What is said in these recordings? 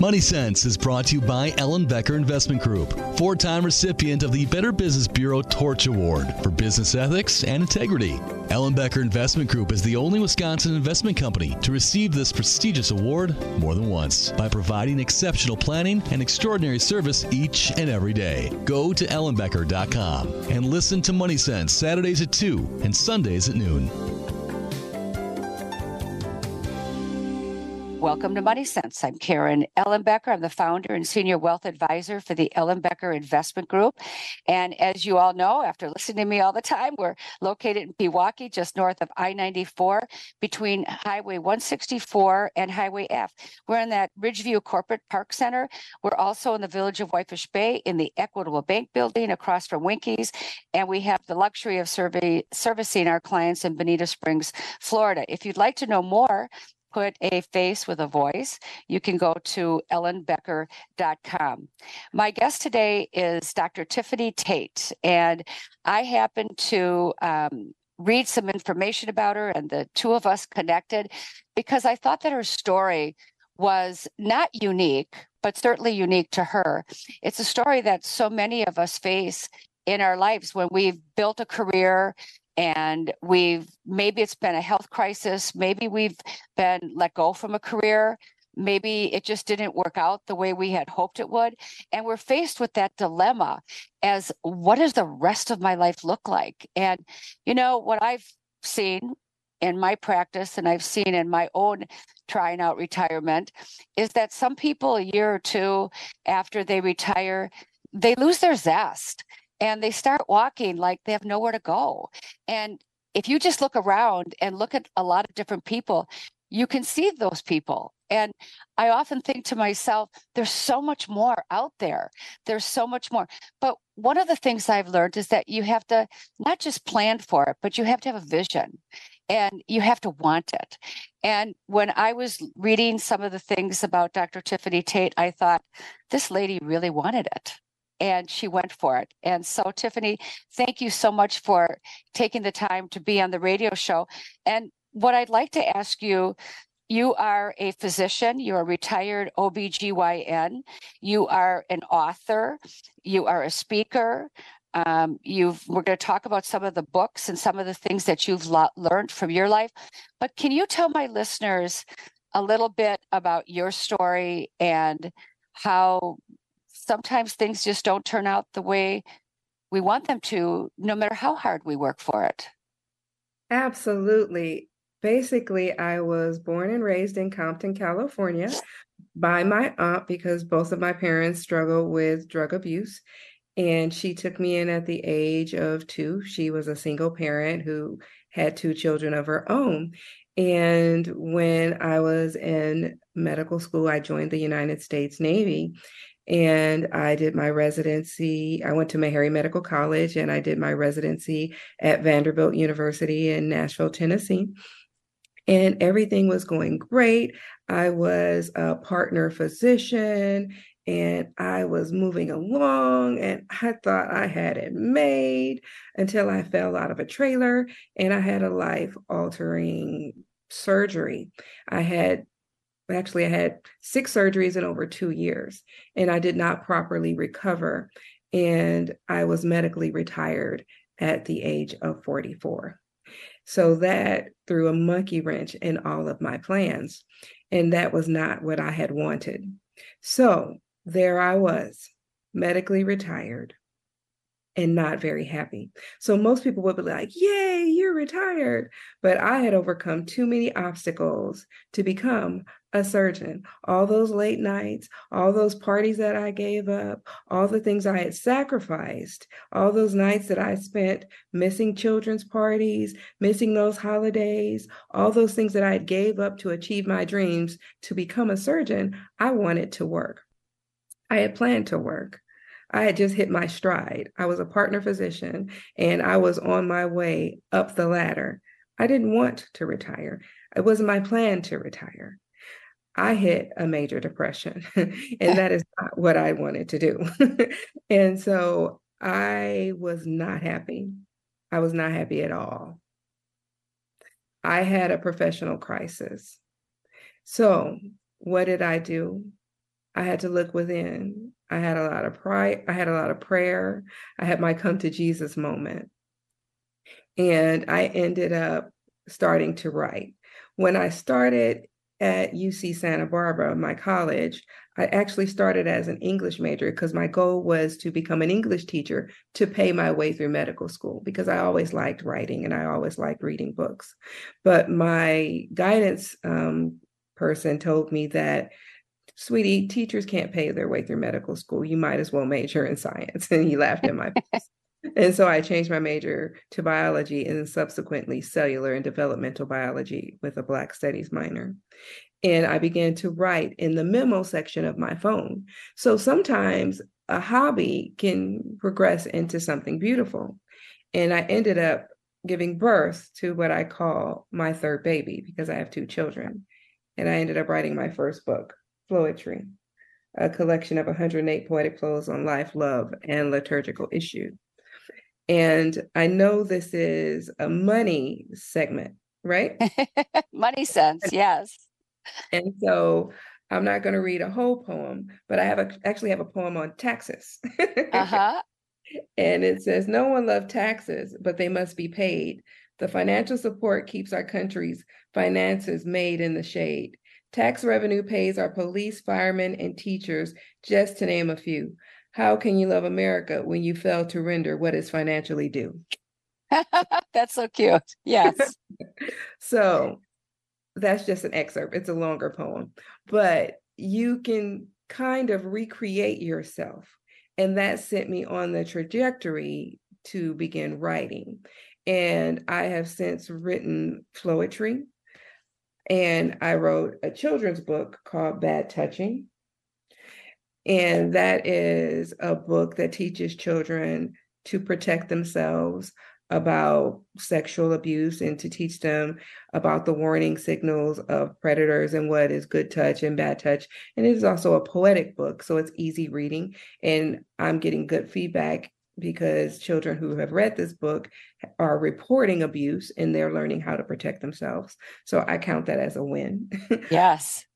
Money Sense is brought to you by Ellenbecker Investment Group, four time recipient of the Better Business Bureau Torch Award for business ethics and integrity. Ellenbecker Investment Group is the only Wisconsin investment company to receive this prestigious award more than once by providing exceptional planning and extraordinary service each and every day. Go to ellenbecker.com and listen to Money Sense Saturdays at 2 and Sundays at noon. Welcome to Money Sense. I'm Karen Ellenbecker. I'm the founder and senior wealth advisor for the Ellenbecker Investment Group. And as you all know, after listening to me all the time, we're located in Pewaukee, just north of I 94, between Highway 164 and Highway F. We're in that Ridgeview Corporate Park Center. We're also in the village of Whitefish Bay in the Equitable Bank building across from Winkies. And we have the luxury of survey, servicing our clients in Bonita Springs, Florida. If you'd like to know more, put a face with a voice, you can go to ellenbecker.com. My guest today is Dr. Tiffanie Tate, and I happen to um, read some information about her, and the two of us connected because I thought that her story was not unique, but certainly unique to her. It's a story that so many of us face in our lives when we've built a career and we've maybe it's been a health crisis maybe we've been let go from a career maybe it just didn't work out the way we had hoped it would and we're faced with that dilemma as what does the rest of my life look like? And you know what i've seen in my practice and i've seen in my own trying out retirement is that some people a year or two after they retire they lose their zest and they start walking like they have nowhere to go. And if you just look around and look at a lot of different people, you can see those people. And I often think to myself, there's so much more out there. There's so much more. But one of the things I've learned is that you have to not just plan for it, but you have to have a vision and you have to want it. And when I was reading some of the things about Dr. Tiffanie Tate, I thought, this lady really wanted it and she went for it. And so, Tiffanie, thank you so much for taking the time to be on the radio show. And what I'd like to ask you you are a physician, you're a retired OBGYN, you are an author, you are a speaker. Um, you've we're going to talk about some of the books and some of the things that you've lo- learned from your life. But can you tell my listeners a little bit about your story and how sometimes things just don't turn out the way we want them to, no matter how hard we work for it. Absolutely. Basically, I was born and raised in Compton, California by my aunt because both of my parents struggled with drug abuse. And she took me in at the age of two. She was a single parent who had two children of her own. And when I was in medical school, I joined the United States Navy and I did my residency. I went to Meharry Medical College and I did my residency at Vanderbilt University in Nashville, Tennessee. And everything was going great. I was a partner physician and I was moving along and I thought I had it made until I fell out of a trailer and I had a life altering surgery. I had actually I had six surgeries in over two years, and I did not properly recover. And I was medically retired at the age of 44. So that threw a monkey wrench in all of my plans. And that was not what I had wanted. So there I was, medically retired, and not very happy. So most people would be like, Yay, you're retired. But I had overcome too many obstacles to become a surgeon. All those late nights, all those parties that I gave up, all the things I had sacrificed, all those nights that I spent missing children's parties, missing those holidays, all those things that I gave up to achieve my dreams to become a surgeon, I wanted to work. I had planned to work. I had just hit my stride. I was a partner physician and I was on my way up the ladder. I didn't want to retire. It wasn't my plan to retire. I hit a major depression, and that is not what I wanted to do. and so I was not happy. I was not happy at all. I had a professional crisis. So, what did I do? I had to look within. I had a lot of pride. I had a lot of prayer. I had my come to Jesus moment. And I ended up starting to write. When I started at UC Santa Barbara, my college, I actually started as an English major because my goal was to become an English teacher to pay my way through medical school because I always liked writing and I always liked reading books. But my guidance um, person told me that, sweetie, teachers can't pay their way through medical school. You might as well major in science. And he laughed in my face. And so I changed my major to biology and subsequently cellular and developmental biology with a Black Studies minor. And I began to write in the memo section of my phone. So sometimes a hobby can progress into something beautiful. And I ended up giving birth to what I call my third baby because I have two children. And I ended up writing my first book, Floetry, a collection of 108 poetic flows on life, love, and liturgical issues. And I know this is a money segment, right? money sense, yes. And so I'm not going to read a whole poem, but I have a, actually have a poem on taxes. uh-huh. And it says, No one loves taxes, but they must be paid. The financial support keeps our country's finances made in the shade. Tax revenue pays our police, firemen, and teachers, just to name a few. How can you love America when you fail to render what is financially due? that's so cute. Yes. so that's just an excerpt. It's a longer poem, but you can kind of recreate yourself. And that sent me on the trajectory to begin writing. And I have since written Floetry. And I wrote a children's book called Bad Touching. And that is a book that teaches children to protect themselves about sexual abuse and to teach them about the warning signals of predators and what is good touch and bad touch. And it is also a poetic book, so it's easy reading. And I'm getting good feedback because children who have read this book are reporting abuse and they're learning how to protect themselves. So I count that as a win. yes.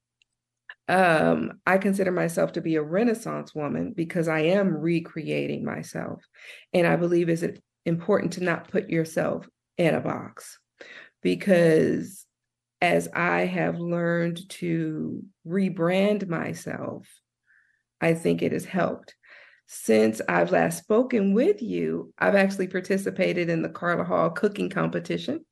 Um, I consider myself to be a Renaissance woman because I am recreating myself. And I believe it's important to not put yourself in a box because as I have learned to rebrand myself, I think it has helped. Since I've last spoken with you, I've actually participated in the Carla Hall cooking competition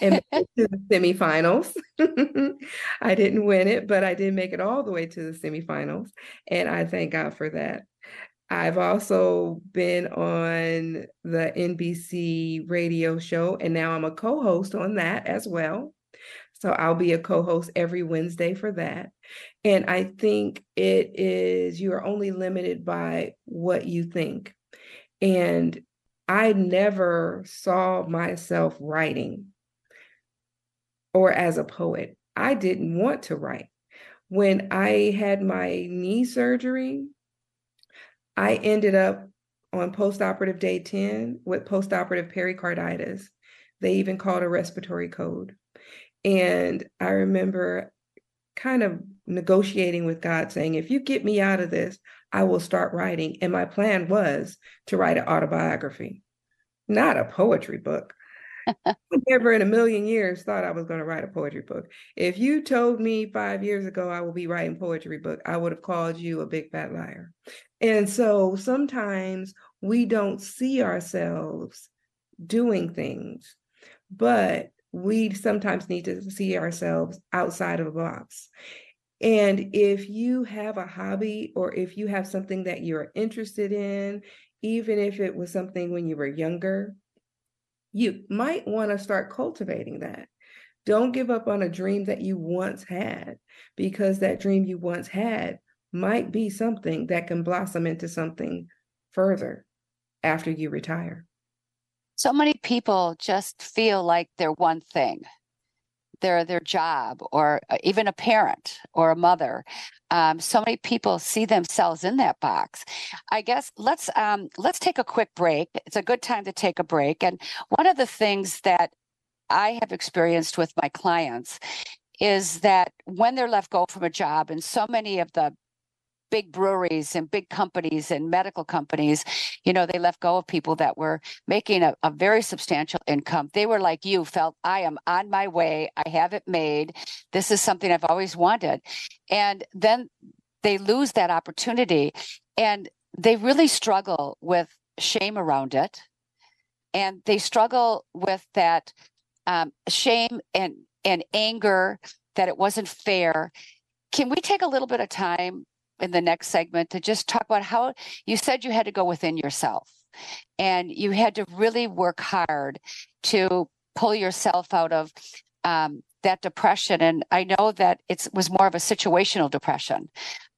and to the semifinals. I didn't win it, but I did make it all the way to the semifinals. And I thank God for that. I've also been on the NBC radio show, and now I'm a co host on that as well. So I'll be a co host every Wednesday for that. And I think it is, you are only limited by what you think. And I never saw myself writing or as a poet. I didn't want to write. When I had my knee surgery, I ended up on postoperative day 10 with postoperative pericarditis. They even called a respiratory code. And I remember kind of negotiating with God, saying, if you get me out of this, I will start writing. And my plan was to write an autobiography, not a poetry book. never in a million years thought I was going to write a poetry book. If you told me five years ago I will be writing poetry book, I would have called you a big fat liar. And so sometimes we don't see ourselves doing things, but we sometimes need to see ourselves outside of a box. And if you have a hobby or if you have something that you're interested in, even if it was something when you were younger, you might want to start cultivating that. Don't give up on a dream that you once had because that dream you once had might be something that can blossom into something further after you retire. So many people just feel like they're one thing. Their their job or uh, even a parent or a mother. Um, so many people see themselves in that box. I guess let's um, let's take a quick break. It's a good time to take a break. And one of the things that i have experienced with my clients is that when they're left go from a job and so many of the big breweries and big companies and medical companies, you know, they left go of people that were making a, a very substantial income. They were like you, felt, I am on my way. I have it made. This is something I've always wanted. And then they lose that opportunity and they really struggle with shame around it. And they struggle with that um, shame and, and anger that it wasn't fair. Can we take a little bit of time in the next segment to just talk about how you said you had to go within yourself. And you had to really work hard to pull yourself out of um, that depression. And i know that it was more of a situational depression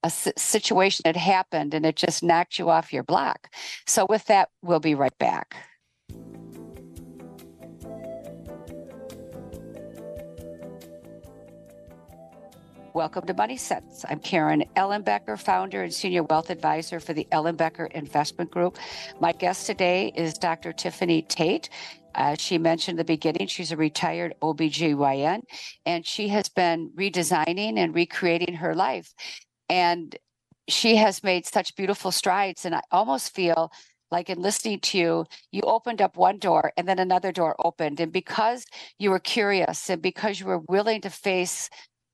a situation had happened and it just knocked you off your block. So with that we'll be right back Welcome to Money Sense. I'm Karen Ellenbecker, founder and senior wealth advisor for the Ellenbecker Investment Group. My guest today is Dr. Tiffanie Tate. Uh, she mentioned in the beginning she's a retired OBGYN and she has been redesigning and recreating her life. And she has made such beautiful strides. And I almost feel like in listening to you, you opened up one door and then another door opened. And because you were curious and because you were willing to face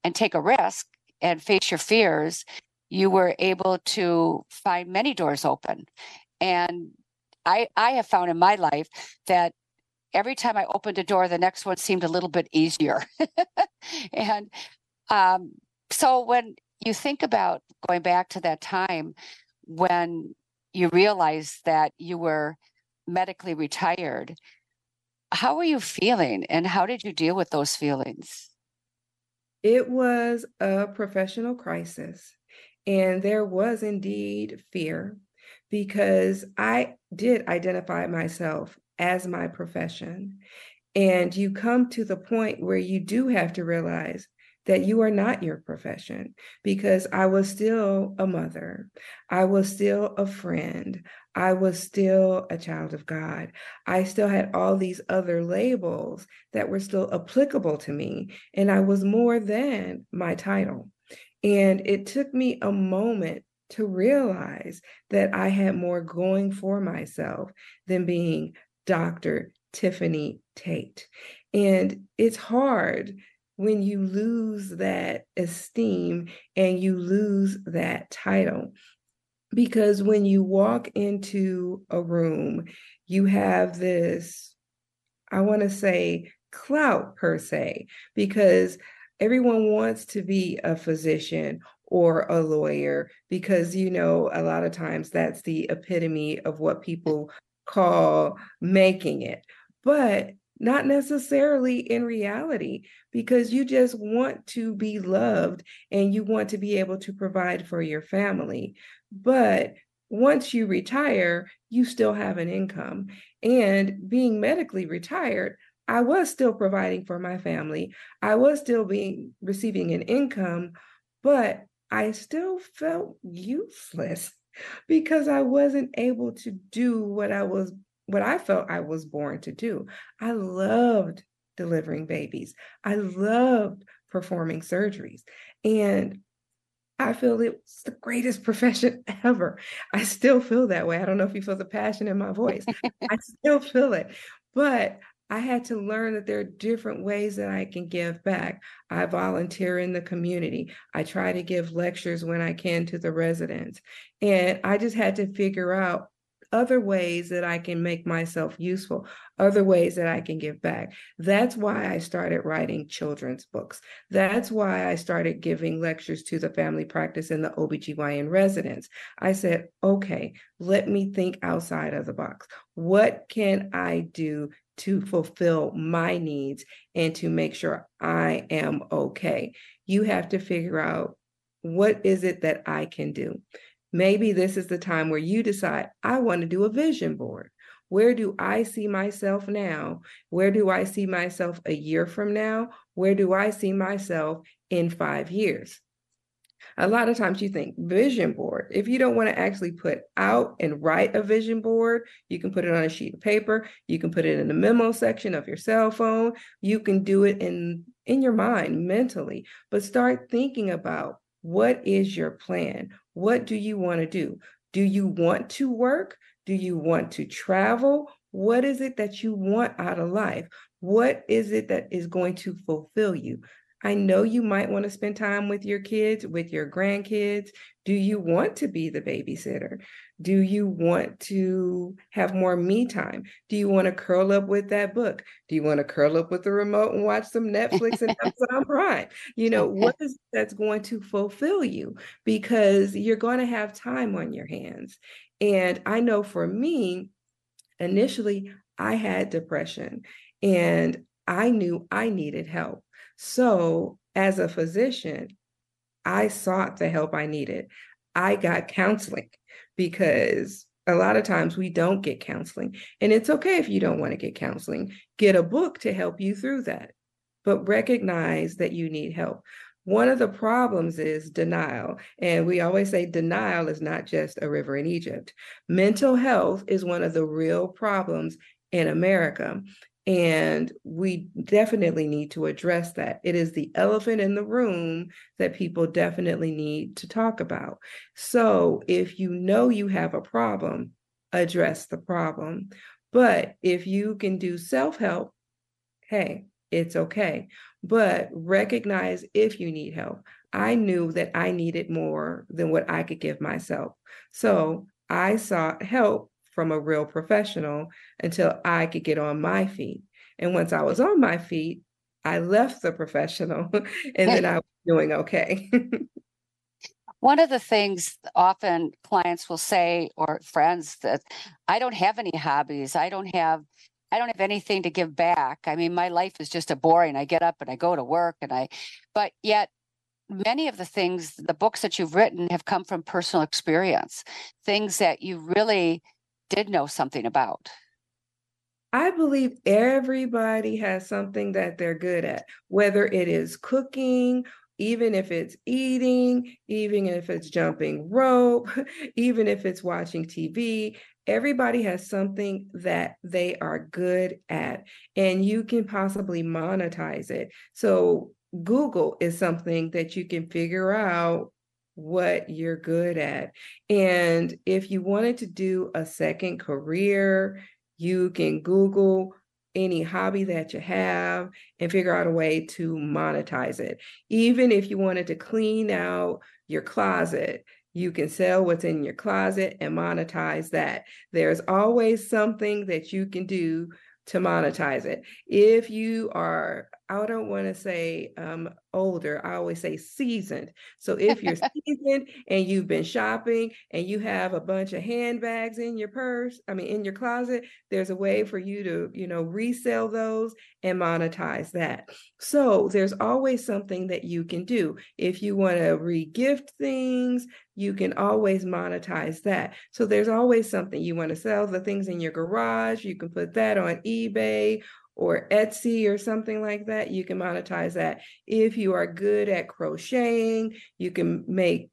and take a risk and face your fears, you were able to find many doors open. And I I have found in my life that every time I opened a door, the next one seemed a little bit easier. and um, so when you think about going back to that time when you realized that you were medically retired, how were you feeling and how did you deal with those feelings? It was a professional crisis, and there was indeed fear because I did identify myself as my profession. And you come to the point where you do have to realize that you are not your profession because I was still a mother. I was still a friend. I was still a child of God. I still had all these other labels that were still applicable to me. And I was more than my title. And it took me a moment to realize that I had more going for myself than being Dr. Tiffanie Tate. And it's hard when you lose that esteem and you lose that title. Because when you walk into a room, you have this, I want to say, clout per se, because everyone wants to be a physician or a lawyer because you know a lot of times that's the epitome of what people call making it but not necessarily in reality, because you just want to be loved and you want to be able to provide for your family. But once you retire, you still have an income. And being medically retired, I was still providing for my family. I was still being receiving an income, but I still felt useless because I wasn't able to do what I was what I felt I was born to do. I loved delivering babies. I loved performing surgeries. And I feel it's the greatest profession ever. I still feel that way. I don't know if you feel the passion in my voice. I still feel it. But I had to learn that there are different ways that I can give back. I volunteer in the community. I try to give lectures when I can to the residents. And I just had to figure out other ways that I can make myself useful, other ways that I can give back. That's why I started writing children's books. That's why I started giving lectures to the family practice and the OBGYN residents. I said, okay, let me think outside of the box. What can I do to fulfill my needs and to make sure I am okay? You have to figure out what is it that I can do? Maybe this is the time where you decide, I want to do a vision board. Where do I see myself now? Where do I see myself a year from now? Where do I see myself in five years? A lot of times you think vision board. If you don't want to actually put out and write a vision board, you can put it on a sheet of paper. You can put it in the memo section of your cell phone. You can do it in in your mind mentally, but start thinking about What is your plan? What do you want to do? Do you want to work? Do you want to travel? What is it that you want out of life? What is it that is going to fulfill you? I know you might want to spend time with your kids, with your grandkids. Do you want to be the babysitter? Do you want to have more me time? Do you want to curl up with that book? Do you want to curl up with the remote and watch some Netflix and Amazon Prime? You know, what is that's going to fulfill you? Because you're going to have time on your hands. And I know for me, initially, I had depression and I knew I needed help. So, as a physician, I sought the help I needed. I got counseling because a lot of times we don't get counseling. And it's okay if you don't want to get counseling. Get a book to help you through that, but recognize that you need help. One of the problems is denial. And we always say denial is not just a river in Egypt. Mental health is one of the real problems in America. And we definitely need to address that. It is the elephant in the room that people definitely need to talk about. So if you know you have a problem, address the problem. But if you can do self help, hey, it's okay. But recognize if you need help. I knew that I needed more than what I could give myself. So I sought help from a real professional until I could get on my feet. And once I was on my feet, I left the professional and then I was doing okay. One of the things often clients will say, or friends, that I don't have any hobbies. I don't have I don't have anything to give back. I mean, my life is just a boring. I get up and I go to work and I, but yet many of the things, the books that you've written have come from personal experience, things that you really did know something about? I believe everybody has something that they're good at, whether it is cooking, even if it's eating, even if it's jumping rope, even if it's watching TV. Everybody has something that they are good at, and you can possibly monetize it. So, Google is something that you can figure out what you're good at. And if you wanted to do a second career, you can Google any hobby that you have and figure out a way to monetize it. Even if you wanted to clean out your closet, you can sell what's in your closet and monetize that. There's always something that you can do to monetize it. If you are, I don't want to say um, older, I always say seasoned. So if you're seasoned and you've been shopping and you have a bunch of handbags in your purse, I mean, in your closet, there's a way for you to, you know, resell those and monetize that. So there's always something that you can do. If you want to regift things, you can always monetize that. So there's always something you want to sell the things in your garage, you can put that on eBay or Etsy or something like that, you can monetize that. If you are good at crocheting, you can make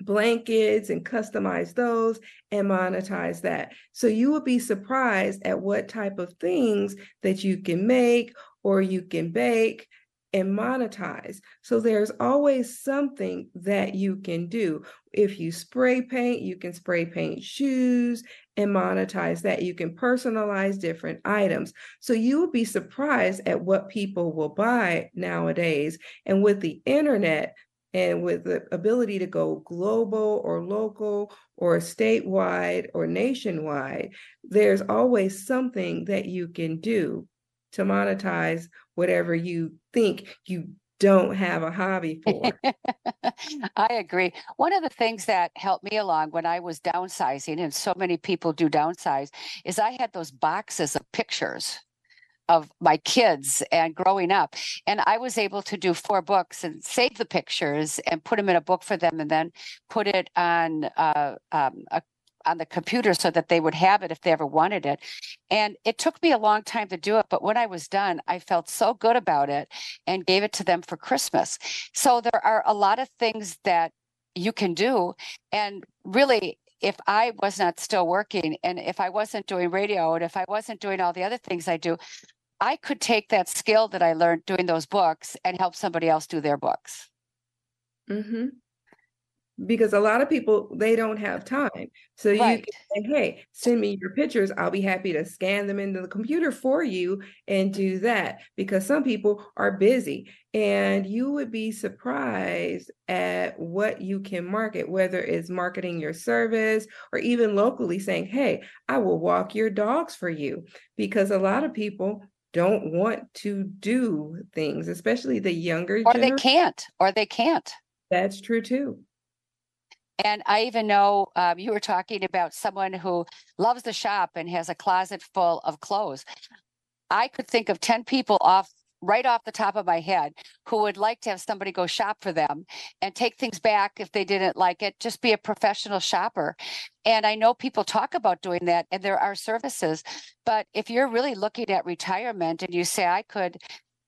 blankets and customize those and monetize that. So you will be surprised at what type of things that you can make or you can bake and monetize. So there's always something that you can do. If you spray paint, you can spray paint shoes and monetize that. You can personalize different items. So you will be surprised at what people will buy nowadays. And with the internet, and with the ability to go global or local or statewide or nationwide, there's always something that you can do to monetize whatever you think you don't have a hobby for. I agree. One of the things that helped me along when I was downsizing, and so many people do downsize, is I had those boxes of pictures of my kids and growing up. And I was able to do four books and save the pictures and put them in a book for them and then put it on uh, um, a on the computer so that they would have it if they ever wanted it. And it took me a long time to do it, but when I was done, I felt so good about it and gave it to them for Christmas. So there are a lot of things that you can do. And really, if I was not still working and if I wasn't doing radio and if I wasn't doing all the other things I do, I could take that skill that I learned doing those books and help somebody else do their books. Mm-hmm because a lot of people they don't have time so right. you can say hey send me your pictures i'll be happy to scan them into the computer for you and do that because some people are busy and you would be surprised at what you can market whether it's marketing your service or even locally saying hey i will walk your dogs for you because a lot of people don't want to do things especially the younger or generation. they can't or they can't that's true too and I even know um, you were talking about someone who loves the shop and has a closet full of clothes. I could think of 10 people off right off the top of my head who would like to have somebody go shop for them and take things back if they didn't like it just be a professional shopper and i know people talk about doing that and there are services but if you're really looking at retirement and you say i could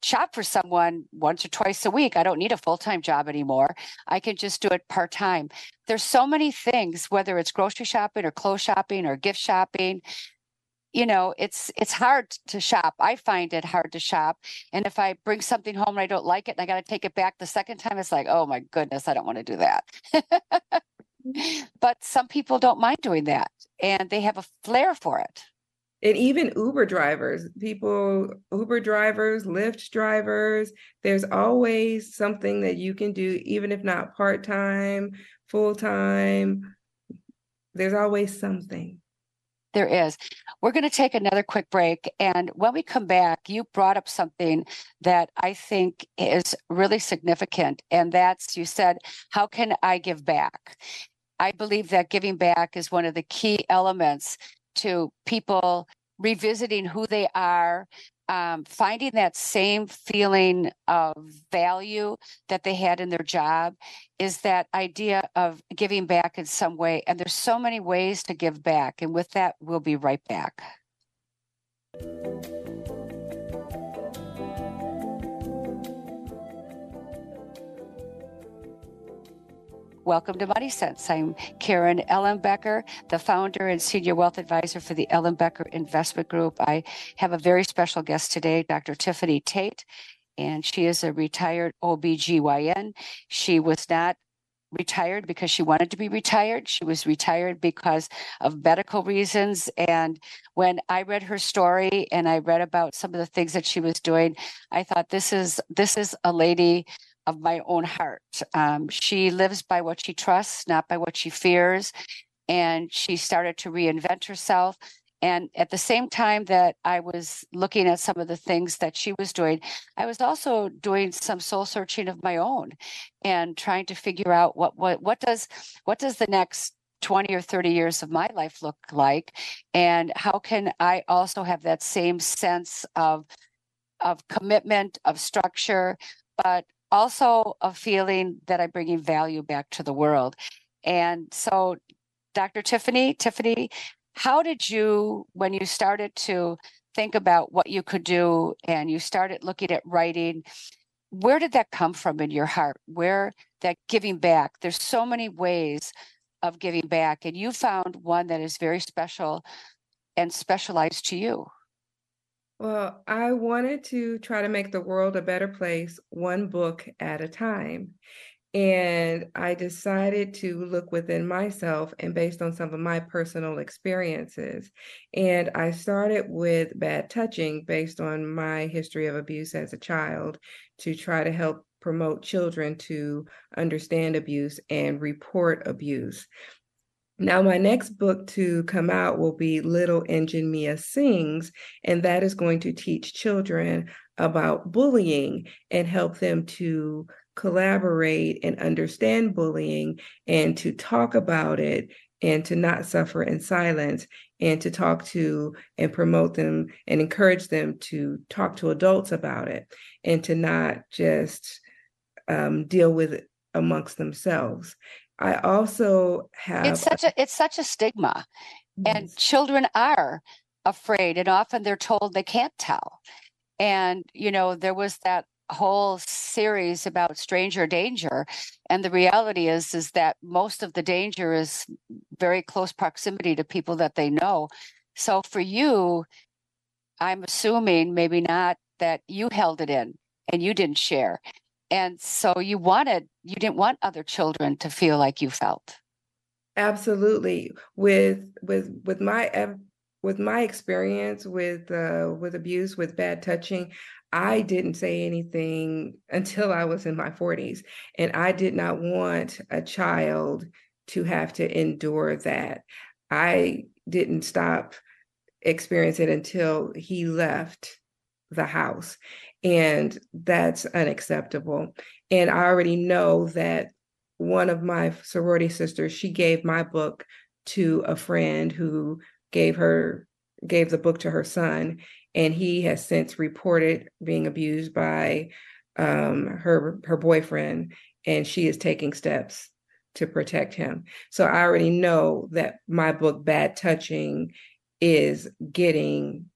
shop for someone once or twice a week. I don't need a full time job anymore. I can just do it part time. There's so many things, whether it's grocery shopping or clothes shopping or gift shopping. You know, it's it's hard to shop. I find it hard to shop. And if I bring something home and I don't like it and I got to take it back the second time, it's like, oh my goodness, I don't want to do that. but some people don't mind doing that and they have a flair for it and even Uber drivers, people, Uber drivers, Lyft drivers, there's always something that you can do, even if not part time, full time. There's always something. There is. We're going to take another quick break. And when we come back, you brought up something that I think is really significant. And that's you said, How can I give back? I believe that giving back is one of the key elements to people revisiting who they are, um, finding that same feeling of value that they had in their job is that idea of giving back in some way. And there's so many ways to give back. And with that, we'll be right back. Welcome to Money Sense. I'm Karen Ellenbecker, the founder and senior wealth advisor for the Ellenbecker Investment Group. I have a very special guest today, Dr. Tiffanie Tate, and she is a retired OBGYN. She was not retired because she wanted to be retired. She was retired because of medical reasons. And when I read her story and I read about some of the things that she was doing, I thought this is this is a lady of my own heart. Um, she lives by what she trusts, not by what she fears. And she started to reinvent herself. And at the same time that I was looking at some of the things that she was doing, I was also doing some soul searching of my own and trying to figure out what what what does what does the next 20 or 30 years of my life look like and how can I also have that same sense of of commitment, of structure, but also a feeling that I'm bringing value back to the world. And so, Dr. Tiffanie, Tiffanie, how did you, when you started to think about what you could do and you started looking at writing, where did that come from in your heart? Where that giving back? There's so many ways of giving back, and you found one that is very special and specialized to you. Well, I wanted to try to make the world a better place, one book at a time. And I decided to look within myself and based on some of my personal experiences. And I started with bad touching based on my history of abuse as a child to try to help promote children to understand abuse and report abuse. Now, my next book to come out will be Little Engine Mia Sings, and that is going to teach children about bullying and help them to collaborate and understand bullying and to talk about it and to not suffer in silence and to talk to and promote them and encourage them to talk to adults about it and to not just um, deal with it amongst themselves I also have It's such a it's such a stigma. Yes. And children are afraid and often they're told they can't tell. And you know, there was that whole series about stranger danger and the reality is is that most of the danger is very close proximity to people that they know. So for you, I'm assuming maybe not that you held it in and you didn't share And so you wanted, you didn't want other children to feel like you felt. Absolutely. With with with my with my experience with uh, with abuse, with bad touching, I didn't say anything until I was in my 40s, and I did not want a child to have to endure that. I didn't stop experiencing it until he left the house. And that's unacceptable. And I already know that one of my sorority sisters, she gave my book to a friend who gave her gave the book to her son and he has since reported being abused by um, her her boyfriend and she is taking steps to protect him so i already know that my book bad touching is getting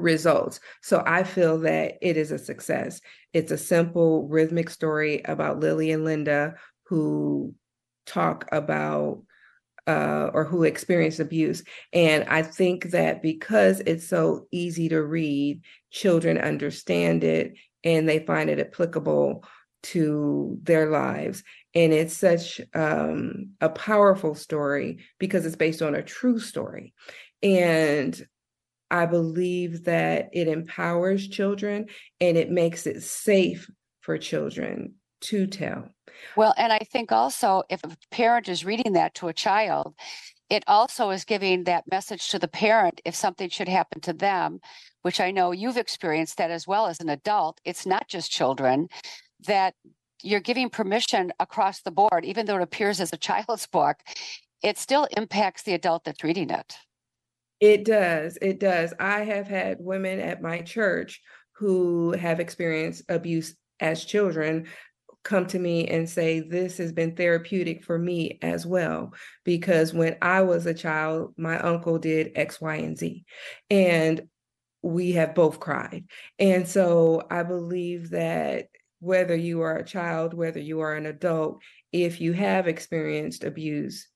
results. So I feel that it is a success. It's a simple rhythmic story about Lily and Linda who talk about uh, or who experience abuse. And I think that because it's so easy to read, children understand it and they find it applicable to their lives. And it's such um, a powerful story because it's based on a true story. And I believe that it empowers children and it makes it safe for children to tell. Well, and I think also if a parent is reading that to a child, it also is giving that message to the parent if something should happen to them, which I know you've experienced that as well as an adult. It's not just children, that you're giving permission across the board, even though it appears as a child's book, it still impacts the adult that's reading it. It does. It does. I have had women at my church who have experienced abuse as children come to me and say, This has been therapeutic for me as well. Because when I was a child, my uncle did X, Y, and Z. And we have both cried. And so I believe that whether you are a child, whether you are an adult, if you have experienced abuse,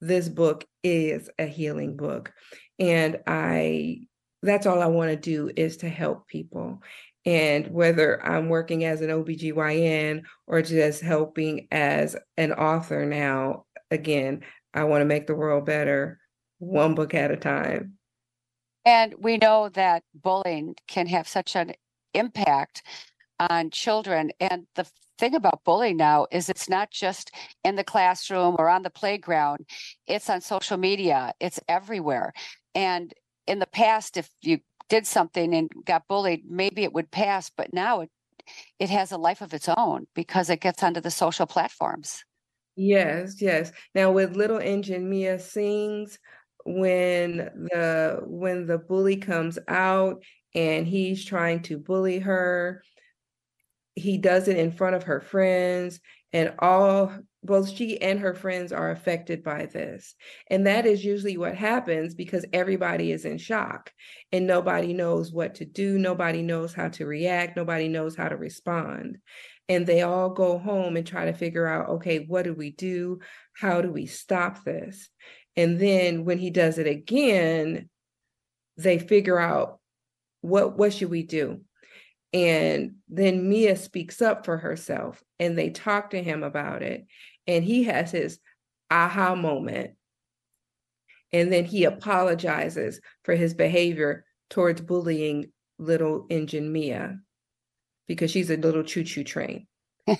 this book is a healing book. And I, that's all I want to do is to help people. And whether I'm working as an OBGYN or just helping as an author now, again, I want to make the world better one book at a time. And we know that bullying can have such an impact on children. And the thing about bullying now is it's not just in the classroom or on the playground, it's on social media, it's everywhere. And in the past, if you did something and got bullied, maybe it would pass, but now it it has a life of its own because it gets onto the social platforms. Yes, yes. Now with Little Engine Mia sings when the when the bully comes out and he's trying to bully her he does it in front of her friends and all both she and her friends are affected by this. And that is usually what happens because everybody is in shock and nobody knows what to do nobody knows how to react nobody knows how to respond. And they all go home and try to figure out okay what do we do? How do we stop this? And then when he does it again they figure out what what should we do and then Mia speaks up for herself and they talk to him about it. And he has his aha moment. And then he apologizes for his behavior towards bullying little engine Mia because she's a little choo choo train.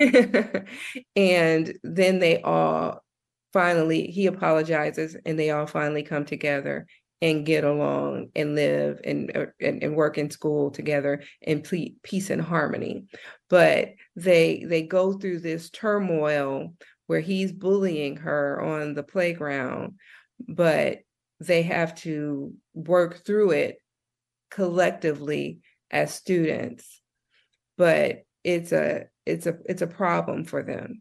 and then they all finally, he apologizes and they all finally come together and get along and live and, uh, and, and work in school together in peace and harmony. But they they go through this turmoil where he's bullying her on the playground, but they have to work through it collectively as students. But it's a it's a it's a problem for them.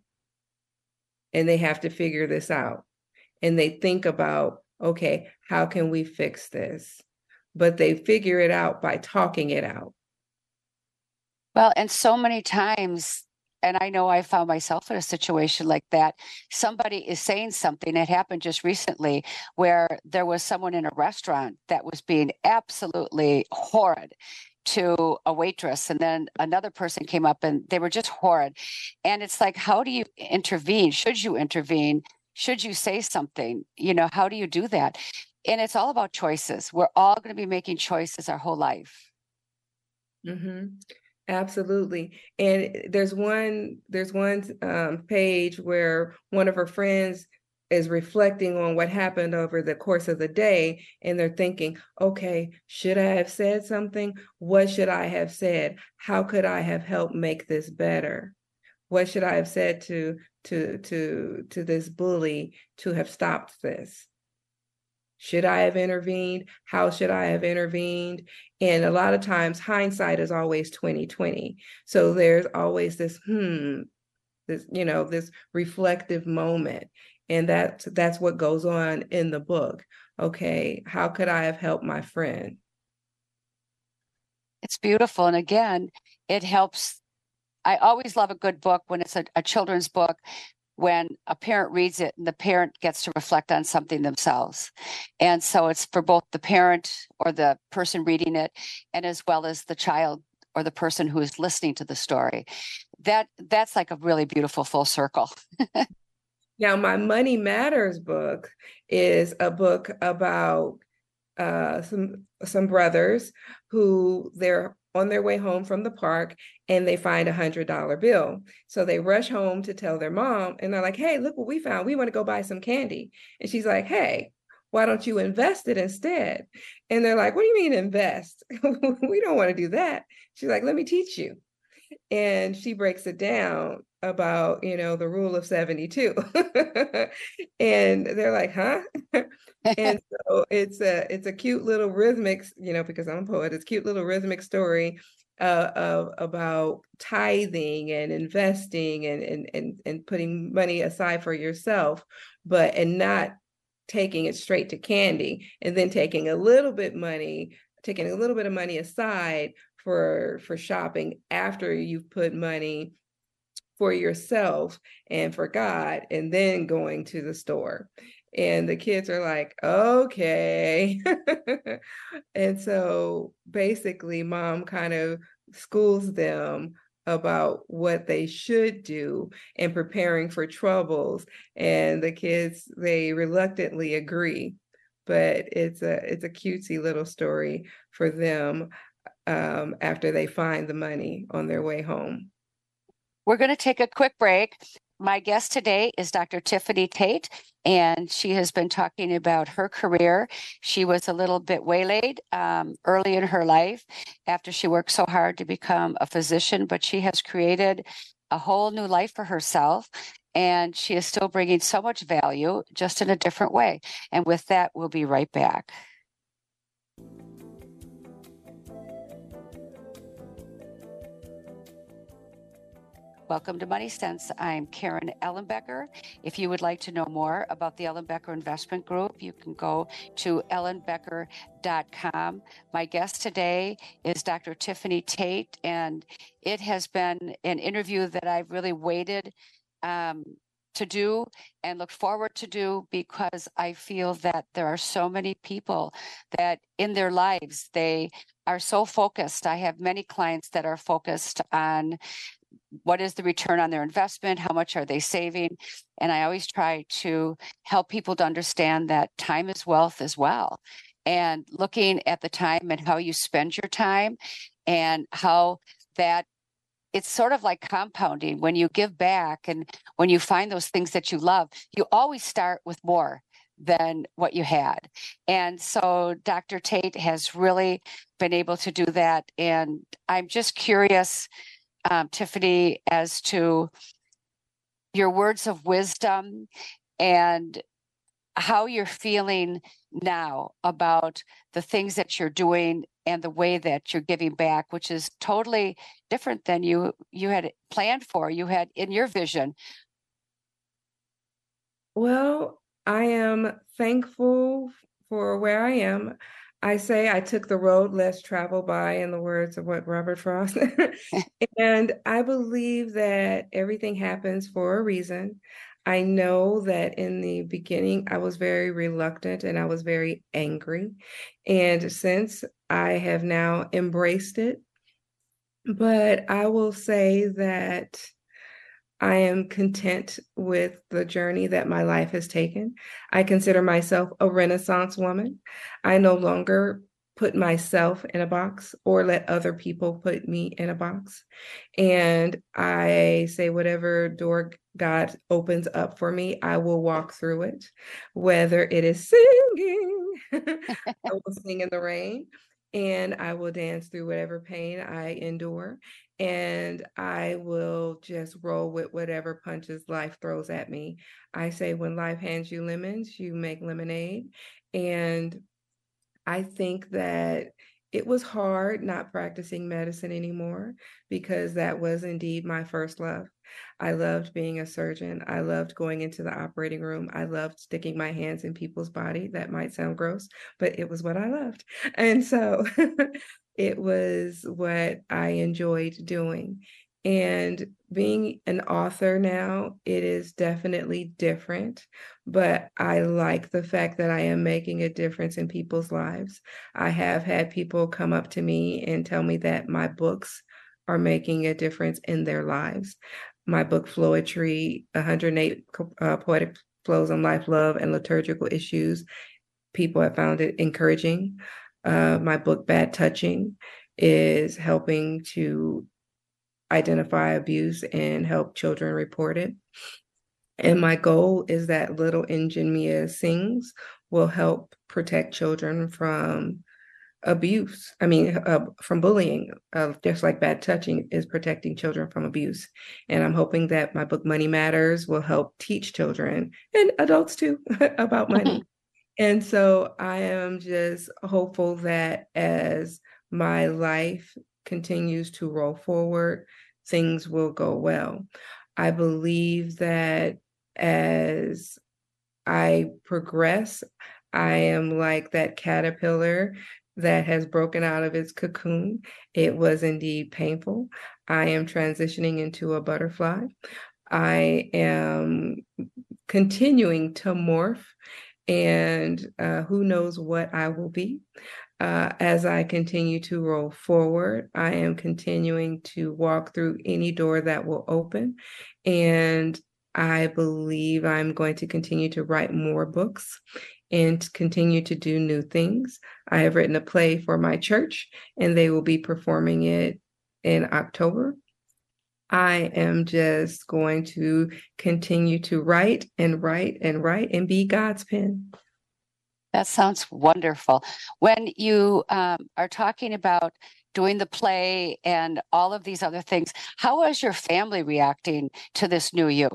And they have to figure this out. And they think about okay, how can we fix this? But they figure it out by talking it out. Well, and so many times, and I know I found myself in a situation like that. Somebody is saying something. It happened just recently where there was someone in a restaurant that was being absolutely horrid. to a waitress and then another person came up and they were just horrid and it's like how do you intervene should you intervene should you say something you know how do you do that? And it's all about choices. We're all going to be making choices our whole life. Mm-hmm. absolutely. And there's one there's one um, page where one of her friends is reflecting on what happened over the course of the day and they're thinking okay should i have said something? What should i have said? How could i have helped make this better what should i have said to to to to this bully to have stopped this? Should i have intervened? How should i have intervened? And a lot of times hindsight is always 2020 so there's always this hmm this you know this reflective moment. And that's that's what goes on in the book. Okay how could i have helped my friend? It's beautiful. And again it helps i always love a good book when it's a, a children's book when a parent reads it and the parent gets to reflect on something themselves. And so it's for both the parent or the person reading it and as well as the child or the person who is listening to the story. That that's like a really beautiful full circle. Now, my Money Matters book is a book about uh, some some brothers who they're on their way home from the park and they find a hundred dollar bill. So they rush home to tell their mom, and they're like, "Hey, look what we found! We want to go buy some candy." And she's like, "Hey." Why don't you invest it instead? And they're like, What do you mean invest? we don't want to do that. She's like, Let me teach you and she breaks it down about you know the rule of 72 and they're like huh? And so it's a it's a cute little rhythmic you know because i'm a poet it's cute little rhythmic story uh, of about tithing and investing and, and and and putting money aside for yourself but and not taking it straight to candy and then taking a little bit money taking a little bit of money aside for for shopping after you've put money for yourself and for God and then going to the store. And the kids are like, okay. and so basically, mom kind of schools them about what they should do in preparing for troubles. And the kids, they reluctantly agree. But it's a it's a cutesy little story for them um, after they find the money on their way home. We're going to take a quick break. My guest today is Dr. Tiffanie Tate, and she has been talking about her career. She was a little bit waylaid um, early in her life after she worked so hard to become a physician, but she has created a whole new life for herself. And she is still bringing so much value, just in a different way. And with that, we'll be right back. Welcome to Money Sense. I'm Karen Ellenbecker. If you would like to know more about the Ellenbecker Investment Group, you can go to ellenbecker.com. My guest today is Dr. Tiffanie Tate, and it has been an interview that I've really waited um, to do and look forward to do because I feel that there are so many people that in their lives they are so focused. I have many clients that are focused on what is the return on their investment how much are they saving and i always try to help people to understand that time is wealth as well and looking at the time and how you spend your time and how that it's sort of like compounding when you give back and when you find those things that you love you always start with more than what you had. And so Dr. Tate has really been able to do that. And I'm just curious um, Tiffanie, as to your words of wisdom and how you're feeling now about the things that you're doing and the way that you're giving back which is totally different than you you had planned for you had in your vision. Well i am thankful for where i am I say I took the road less traveled by, in the words of what Robert Frost. and I believe that everything happens for a reason. I know that in the beginning, I was very reluctant and I was very angry. And since I have now embraced it. But I will say that I am content with the journey that my life has taken. I consider myself a Renaissance woman. I no longer put myself in a box or let other people put me in a box. And I say, whatever door God opens up for me, I will walk through it, whether it is singing, I will sing in the rain. And I will dance through whatever pain I endure. And I will just roll with whatever punches life throws at me. I say, when life hands you lemons, you make lemonade. And I think that it was hard not practicing medicine anymore because that was indeed my first love. I loved being a surgeon. I loved going into the operating room. I loved sticking my hands in people's body. That might sound gross, but it was what I loved. And so it was what I enjoyed doing. And being an author now, it is definitely different, but I like the fact that I am making a difference in people's lives. I have had people come up to me and tell me that my books are making a difference in their lives. My book, Floetry 108 uh, Poetic Flows on Life, Love, and Liturgical Issues, people have found it encouraging. Uh, my book, Bad Touching, is helping to identify abuse and help children report it. And my goal is that Little Engine Mia Sings will help protect children from abuse. I mean, uh, from bullying, uh, just like bad touching is protecting children from abuse. And I'm hoping that my book, Money Matters, will help teach children and adults too about money. and so I am just hopeful that as my life continues to roll forward, things will go well. I believe that as I progress, I am like that caterpillar that has broken out of its cocoon. It was indeed painful. I am transitioning into a butterfly. I am continuing to morph, and uh, who knows what I will be. Uh, as I continue to roll forward, I am continuing to walk through any door that will open. And I believe I'm going to continue to write more books and continue to do new things. I have written a play for my church, and they will be performing it in October. I am just going to continue to write and write and write and be God's pen. That sounds wonderful. When you um, are talking about doing the play and all of these other things, how is your family reacting to this new you?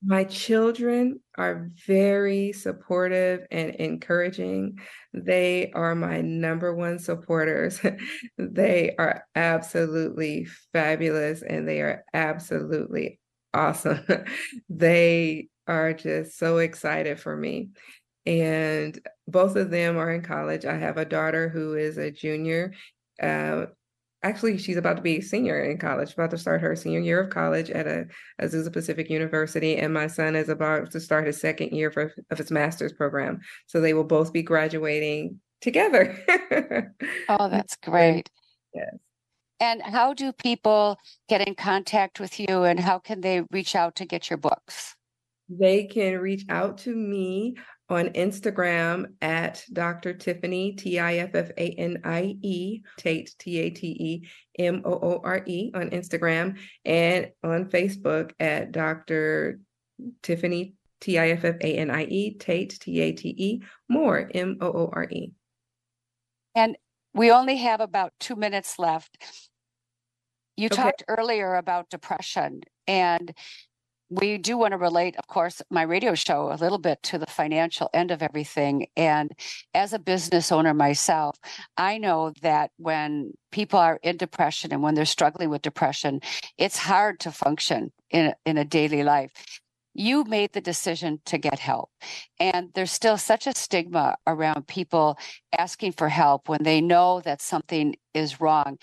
My children are very supportive and encouraging. They are my number one supporters. they are absolutely fabulous and they are absolutely awesome. they are just so excited for me and both of them are in college. I have a daughter who is a junior. Uh, actually, she's about to be a senior in college, about to start her senior year of college at a Azusa Pacific University, and my son is about to start his second year for, of his master's program. So they will both be graduating together. oh, that's great. Yes. And how do people get in contact with you, and how can they reach out to get your books? They can reach out to me on Instagram at Dr. Tiffanie, T I F F A N I E, Tate, T A T E M O O R E on Instagram, and on Facebook at Dr. Tiffanie, T I F F A N I E, Tate, T A T E, Moore, M O O R E. And we only have about two minutes left. You okay. talked earlier about depression and we do want to relate, of course, my radio show a little bit to the financial end of everything. And as a business owner myself, I know that when people are in depression and when they're struggling with depression, it's hard to function in, in a daily life. You made the decision to get help. And there's still such a stigma around people asking for help when they know that something is wrong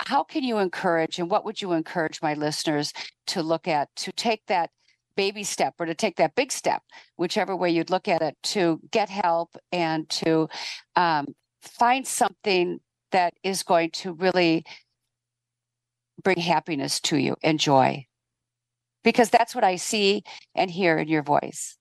how can you encourage and what would you encourage my listeners to look at to take that baby step or to take that big step whichever way you'd look at it to get help and to um, find something that is going to really bring happiness to you and joy. Because that's what I see and hear in your voice.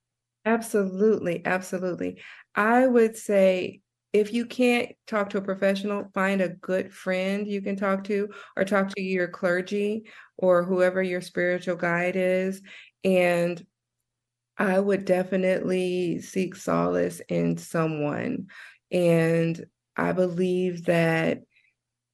Absolutely. Absolutely. I would say if you can't talk to a professional, find a good friend you can talk to, or talk to your clergy or whoever your spiritual guide is. And I would definitely seek solace in someone. And I believe that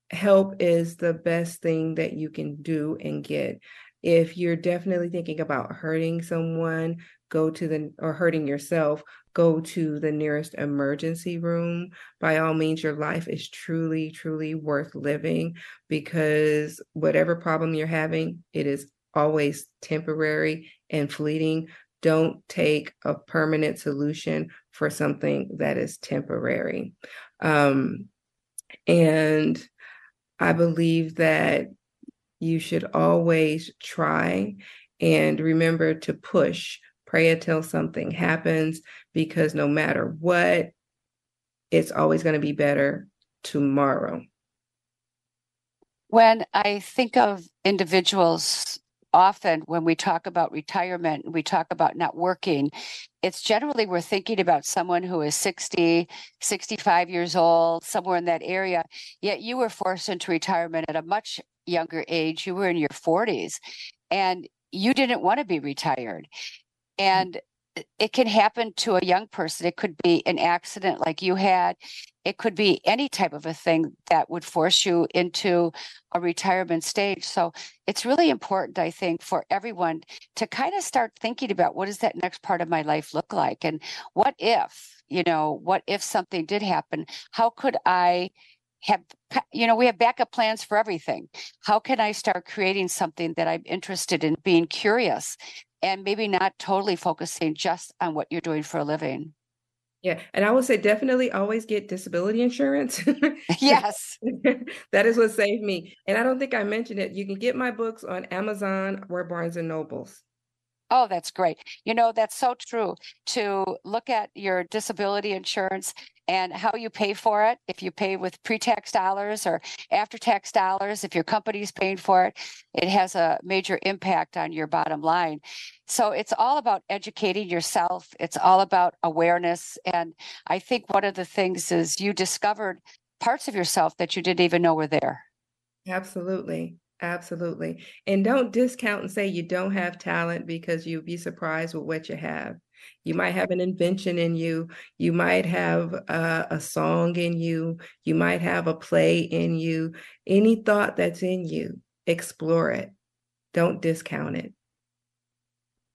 help is the best thing that you can do and get. If you're definitely thinking about hurting someone, go to the or hurting yourself, go to the nearest emergency room. By all means, your life is truly, truly worth living because whatever problem you're having, it is always temporary and fleeting. Don't take a permanent solution for something that is temporary. Um, and I believe that you should always try and remember to push pray until something happens because no matter what, it's always going to be better tomorrow. When I think of individuals, often when we talk about retirement, we talk about not working, it's generally we're thinking about someone who is 60, 65 years old, somewhere in that area. Yet you were forced into retirement at a much younger age. You were in your 40s and you didn't want to be retired. And it can happen to a young person. It could be an accident like you had. It could be any type of a thing that would force you into a retirement stage. So it's really important i think for everyone to kind of start thinking about what does that next part of my life look like? And what if you know what if something did happen? How could i have you know we have backup plans for everything. How can i start creating something that i'm interested in being curious and maybe not totally focusing just on what you're doing for a living. Yeah, and I would say definitely always get disability insurance. yes. that is what saved me. And I don't think I mentioned it. You can get my books on Amazon or Barnes and Nobles. Oh, that's great. You know, that's so true to look at your disability insurance and how you pay for it. If you pay with pre tax dollars or after tax dollars, if your company's paying for it, it has a major impact on your bottom line. So it's all about educating yourself, it's all about awareness. And I think one of the things is you discovered parts of yourself that you didn't even know were there. Absolutely. Absolutely. And don't discount and say you don't have talent because you'll be surprised with what you have. You might have an invention in you. You might have a, a song in you. You might have a play in you. Any thought that's in you, explore it. Don't discount it.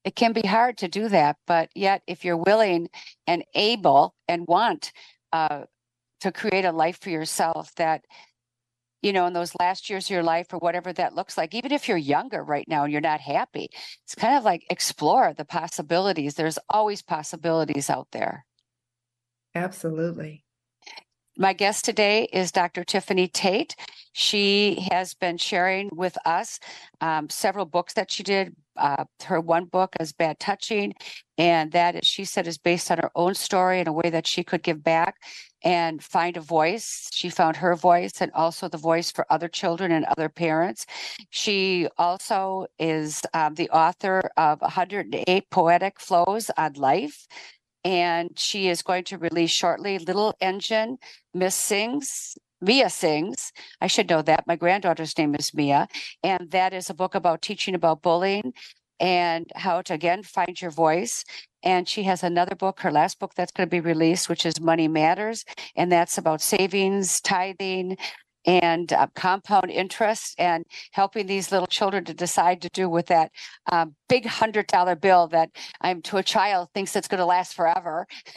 It can be hard to do that, but yet, if you're willing and able and want uh, to create a life for yourself that you know, in those last years of your life or whatever that looks like, even if you're younger right now and you're not happy, it's kind of like explore the possibilities. There's always possibilities out there. Absolutely. My guest today is Dr. Tiffanie Tate. She has been sharing with us um, several books that she did. Uh, her one book is Bad Touching, and that, she said, is based on her own story in a way that she could give back and find a voice. She found her voice and also the voice for other children and other parents. She also is um, the author of 108 Poetic Flows on Life. And she is going to release shortly Little Engine, Miss Sings, Mia Sings. I should know that. My granddaughter's name is Mia. And that is a book about teaching about bullying and how to again find your voice. And she has another book, her last book that's going to be released, which is Money Matters. And that's about savings, tithing, and uh, compound interest and helping these little children to decide to do with that uh, big hundred dollar bill that I'm to a child thinks it's going to last forever.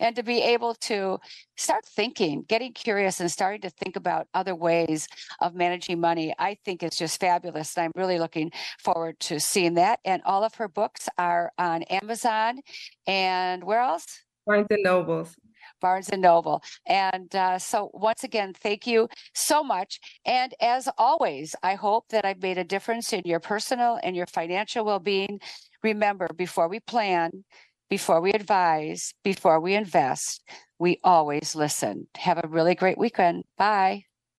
and to be able to start thinking, getting curious, and starting to think about other ways of managing money, I think is just fabulous. And I'm really looking forward to seeing that. And all of her books are on Amazon and where else? Barnes and Nobles. Barnes and Noble. And uh, so, once again, thank you so much. And as always, I hope that I've made a difference in your personal and your financial well being. Remember, before we plan, before we advise, before we invest, we always listen. Have a really great weekend. Bye.